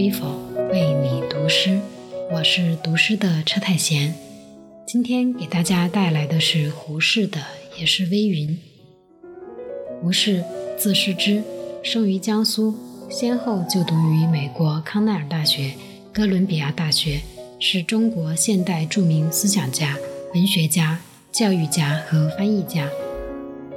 杯否，为你读诗。我是读诗的车太贤，今天给大家带来的是胡适的《也是微云》。胡适，字适之，生于江苏，先后就读于美国康奈尔大学、哥伦比亚大学，是中国现代著名思想家、文学家、教育家和翻译家。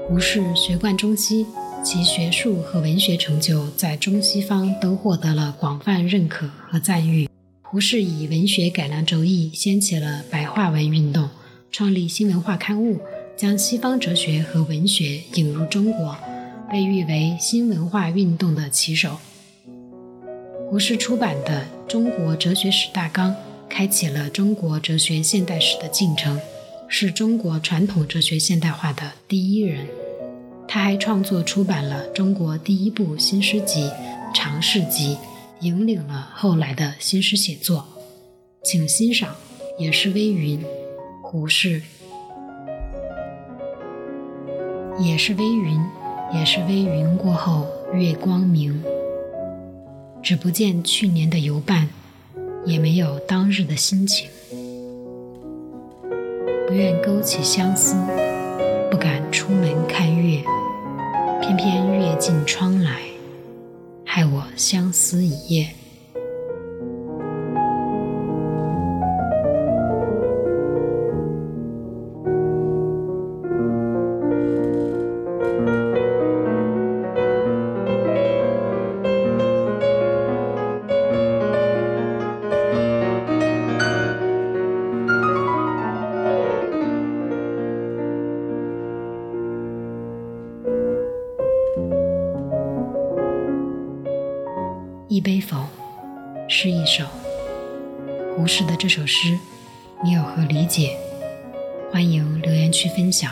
胡适学贯中西。其学术和文学成就在中西方都获得了广泛认可和赞誉。胡适以文学改良轴艺，掀起了白话文运动，创立新文化刊物，将西方哲学和文学引入中国，被誉为新文化运动的旗手。胡适出版的《中国哲学史大纲》开启了中国哲学现代史的进程，是中国传统哲学现代化的第一人。他还创作出版了中国第一部新诗集《长试集》，引领了后来的新诗写作。请欣赏《也是微云》，胡适。也是微云，也是微云过后月光明。只不见去年的游伴，也没有当日的心情。不愿勾起相思。不敢出门，偏偏月进窗来，害我相思一夜。一杯否，是一首胡适的这首诗，你有何理解？欢迎留言区分享。